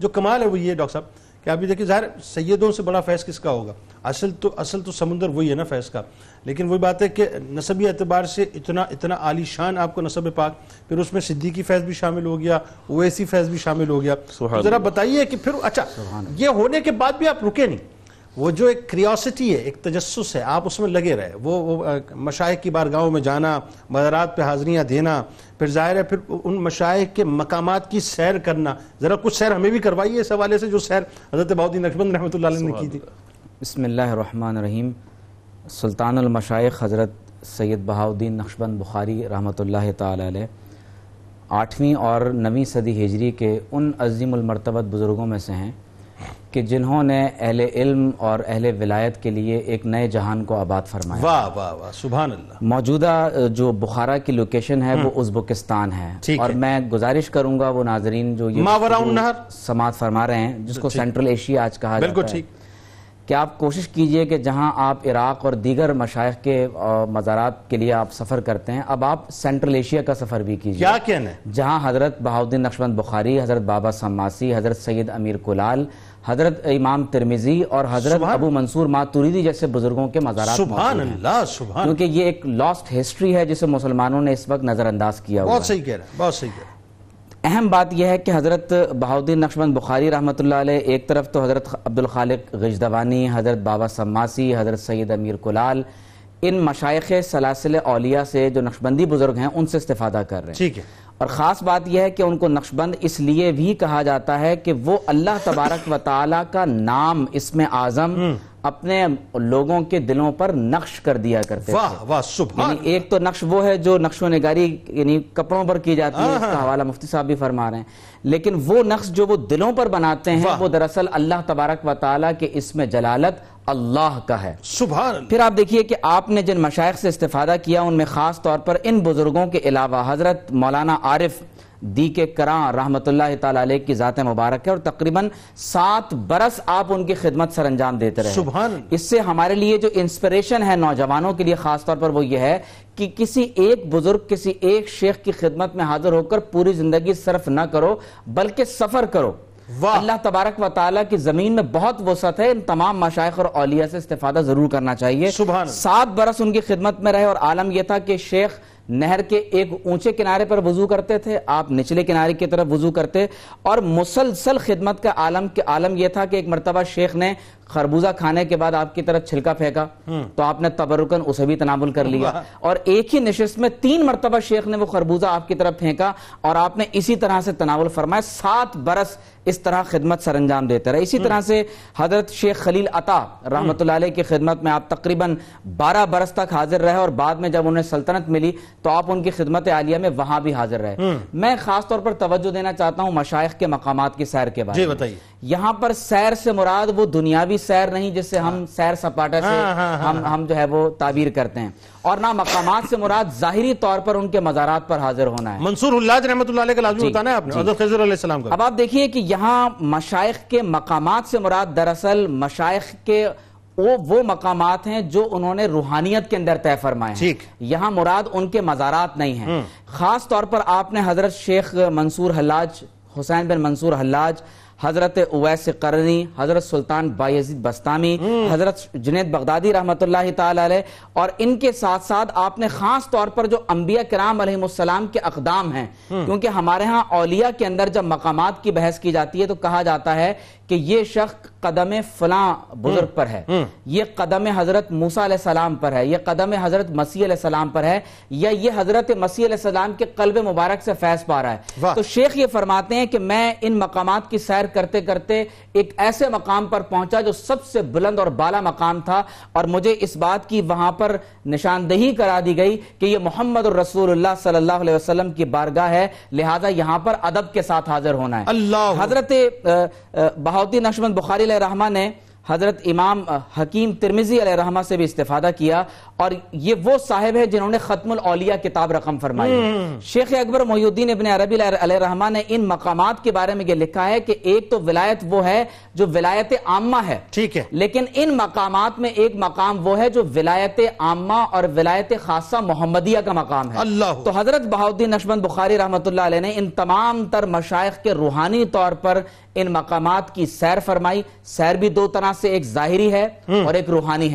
جو کمال ہے وہ یہ ڈاکٹر صاحب کہ ابھی دیکھیں ظاہر سیدوں سے بڑا فیض کس کا ہوگا؟ اصل تو اصل تو سمندر وہی ہے نا فیض کا۔ لیکن وہی بات ہے کہ نصبی اعتبار سے اتنا اتنا عالی شان آپ کو نصب پاک پھر اس میں صدیقی فیض بھی شامل ہو گیا اویسی فیض بھی شامل ہو گیا۔ ذرا بتائیے کہ پھر اچھا یہ ہونے کے بعد بھی آپ رکے نہیں؟ وہ جو ایک کریوسٹی ہے، ایک تجسس ہے، آپ اس میں لگے رہے۔ وہ مشائق کی بارگاہوں میں جانا مدارات پہ حاضریاں دینا، پھر ظاہر ہے پھر ان مشائق کے مقامات کی سیر کرنا۔ ذرا کچھ سیر ہمیں بھی کروائیے اس حوالے سے جو سیر حضرت بہودی نقشبند رحمۃ اللہ علیہ نے کی تھی۔ بسم اللہ الرحمن الرحیم۔ سلطان المشائق حضرت سید بہاؤدین نقشبند بخاری رحمۃ اللہ تعالی علیہ۔ آٹھویں اور نویں صدی ہجری کے ان عظیم المرتبت بزرگوں میں سے ہیں۔ کہ جنہوں نے اہل علم اور اہل ولایت کے لیے ایک نئے جہان کو آباد فرمایا۔ واہ واہ واہ سبحان اللہ۔ موجودہ جو بخارا کی لوکیشن ہے وہ ازبکستان ہے۔ اور میں گزارش کروں گا وہ ناظرین جو یہ سماعت فرما رہے ہیں جس کو سینٹرل ایشیا آج کہا جاتا ہے۔ کہ آپ کوشش کیجیے کہ جہاں آپ عراق اور دیگر مشائق کے مزارات کے لیے آپ سفر کرتے ہیں اب آپ سینٹرل ایشیا کا سفر بھی کیجیے۔ کیا کہنا ہے؟ جہاں حضرت بہاؤدین نقشبند بخاری حضرت بابا سماسی حضرت سید امیر کلال حضرت امام ترمیزی اور حضرت ابو منصور ماتوریدی جیسے بزرگوں کے مزارات سبحان اللہ سبحان کیونکہ یہ ایک لاسٹ ہسٹری ہے جسے مسلمانوں نے اس وقت نظر انداز کیا ہوا بہت صحیح کہہ رہا ہے بہت صحیح کہہ رہا ہے۔ اہم بات یہ ہے کہ حضرت بہاؤدین نقشبند بخاری رحمۃ اللہ علیہ ایک طرف تو حضرت عبدالخالق غجدوانی حضرت بابا سماسی حضرت سید امیر کلال ان مشائق سلاسل اولیاء سے جو نقشبندی بزرگ ہیں ان سے استفادہ کر رہے ہیں۔ ٹھیک ہے۔ اور خاص بات یہ ہے کہ ان کو نقشبند اس لیے بھی کہا جاتا ہے کہ وہ اللہ تبارک و تعالی کا نام اسم اعظم اپنے لوگوں کے دلوں پر نقش کر دیا کرتے واہ واہ سبحان یعنی ایک تو نقش وہ ہے جو نقش و نگاری یعنی کپڑوں پر کی جاتی ہے اس کا حوالہ مفتی صاحب بھی فرما رہے ہیں۔ لیکن وہ نقش جو وہ دلوں پر بناتے ہیں وہ دراصل اللہ تبارک و تعالیٰ کے اسم جلالت اللہ کا ہے۔ سبحان پھر آپ دیکھیے کہ آپ نے جن مشائق سے استفادہ کیا ان میں خاص طور پر ان بزرگوں کے علاوہ حضرت مولانا عارف دی کے کران رحمت اللہ تعالیٰ علیہ کی ذات مبارک ہے اور تقریباً سات برس آپ ان کی خدمت سر انجام دیتے رہے سبحان اس سے ہمارے لیے جو انسپریشن ہے نوجوانوں کے لیے خاص طور پر وہ یہ ہے کہ کسی ایک بزرگ کسی ایک شیخ کی خدمت میں حاضر ہو کر پوری زندگی صرف نہ کرو بلکہ سفر کرو۔ اللہ تبارک و تعالیٰ کی زمین میں بہت وسعت ہے ان تمام مشائق اور اولیاء سے استفادہ ضرور کرنا چاہیے۔ سات برس ان کی خدمت میں رہے اور عالم یہ تھا کہ شیخ نہر کے ایک اونچے کنارے پر وضو کرتے تھے آپ نچلے کنارے کی طرف وضو کرتے اور مسلسل خدمت کا عالم عالم یہ تھا کہ ایک مرتبہ شیخ نے خربوزہ کھانے کے بعد آپ کی طرف چھلکا پھینکا تو آپ نے تبرکن اسے بھی تناول کر لیا۔ اور ایک ہی نشست میں تین مرتبہ شیخ نے وہ خربوزہ آپ کی طرف پھینکا اور آپ نے اسی طرح سے تناول فرمایا۔ سات برس اس طرح خدمت سر انجام دیتے رہے۔ اسی طرح سے حضرت شیخ خلیل عطا رحمت اللہ علیہ کی خدمت میں آپ تقریباً بارہ برس تک حاضر رہے اور بعد میں جب انہیں سلطنت ملی تو آپ ان کی خدمت عالیہ میں وہاں بھی حاضر رہے۔ میں خاص طور پر توجہ دینا چاہتا ہوں مشائق کے مقامات کی سیر کے بارے میں۔ یہاں پر سیر سے مراد وہ دنیاوی سیر نہیں جس سے ہم سیر سپاٹا سے ہاں، ہاں، ہاں، ہم جو ہے وہ تعبیر کرتے ہیں۔ اور نہ مقامات سے مراد ظاہری طور پر ان کے مزارات پر حاضر ہونا ہے۔ منصور اللہ رحمت اللہ علیہ کا لازمی بتانا ہے آپ نے؟ حضرت خضر علیہ السلام کا۔ اب آپ دیکھیے کہ یہاں مشائق کے مقامات سے مراد دراصل مشائق کے وہ مقامات ہیں جو انہوں نے روحانیت کے اندر طے فرمائے ہیں۔ یہاں مراد ان کے مزارات نہیں ہیں۔ خاص طور پر آپ نے حضرت شیخ منصور حلاج حسین بن منصور حلاج حضرت اویس قرنی حضرت سلطان بایزید بستامی حضرت جنید بغدادی رحمت اللہ تعالی علیہ اور ان کے ساتھ ساتھ آپ نے خاص طور پر جو انبیاء کرام علیہ السلام کے اقدام ہیں کیونکہ ہمارے ہاں اولیاء کے اندر جب مقامات کی بحث کی جاتی ہے تو کہا جاتا ہے کہ یہ شخص قدم فلاں بزرگ پر ہے یہ قدم حضرت موسیٰ علیہ السلام پر ہے یہ قدم حضرت مسیح علیہ السلام پر ہے یا یہ حضرت مسیح علیہ السلام کے قلب مبارک سے فیض پا رہا ہے۔ تو شیخ یہ فرماتے ہیں کہ میں ان مقامات کی سیر کرتے کرتے ایک ایسے مقام پر پہنچا جو سب سے بلند اور بالا مقام تھا اور مجھے اس بات کی وہاں پر نشاندہی کرا دی گئی کہ یہ محمد الرسول اللہ صلی اللہ علیہ وسلم کی بارگاہ ہے لہٰذا یہاں پر ادب کے ساتھ حاضر ہونا ہے۔ حضرت بہاؤدی نشمند بخاری علیہ رحمہ نے حضرت امام حکیم ترمیزی علیہ رحمہ سے بھی استفادہ کیا اور یہ وہ صاحب ہے جنہوں نے ختم الاولیاء کتاب رقم فرمائی شیخ اکبر محی الدین ابن عربی علیہ رحمہ نے ان مقامات کے بارے میں یہ لکھا ہے کہ ایک تو ولایت وہ ہے جو ولایت عامہ ہے۔ ٹھیک ہے۔ لیکن ان مقامات میں ایک مقام وہ ہے جو ولایت عامہ اور ولایت خاصہ محمدیہ کا مقام ہے۔ اللہ۔ تو حضرت بہاؤدین نشبند بخاری رحمت اللہ علیہ نے ان تمام تر مشائق کے روحانی طور پر ان مقامات کی سیر فرمائی۔ سیر بھی دو طرح سے، ایک ظاہری ہے اور ایک روحانی ہے۔